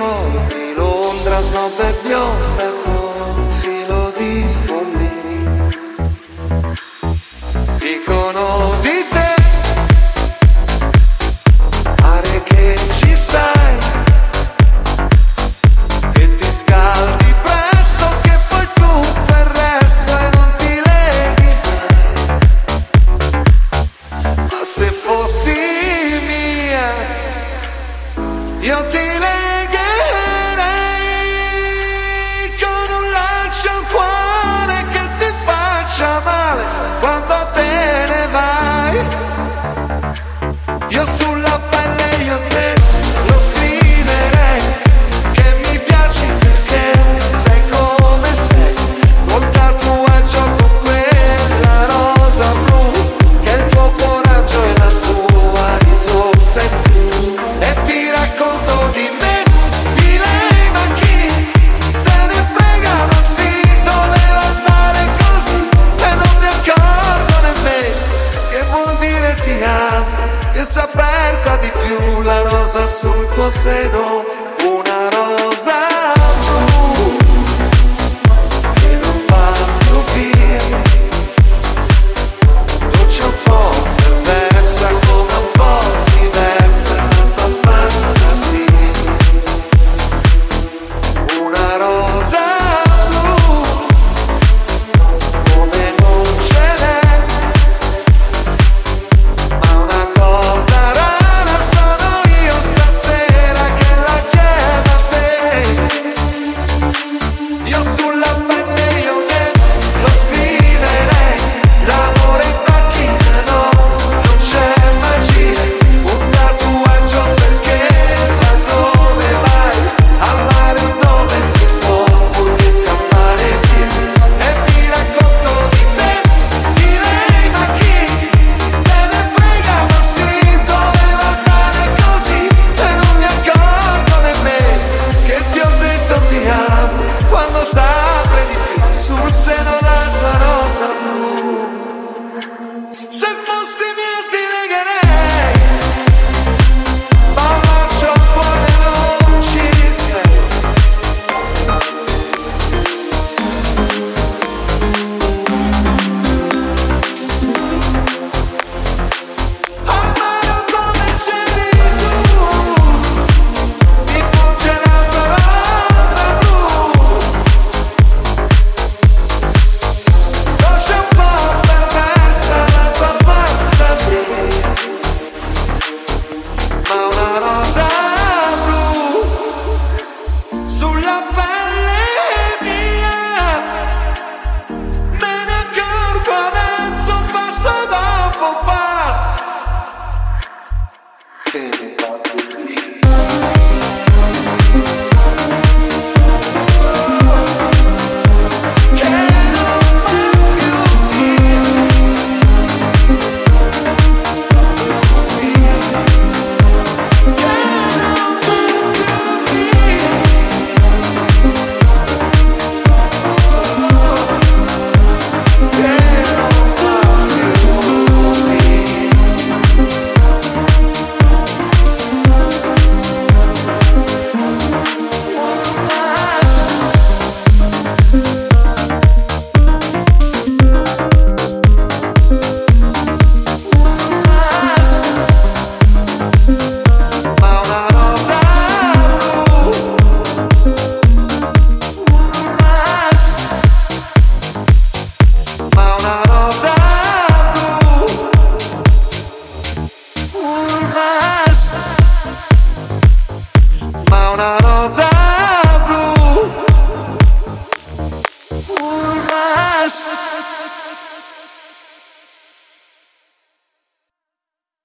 ricordi Londra snob e bionda rosa sul tuo seno, una rosa.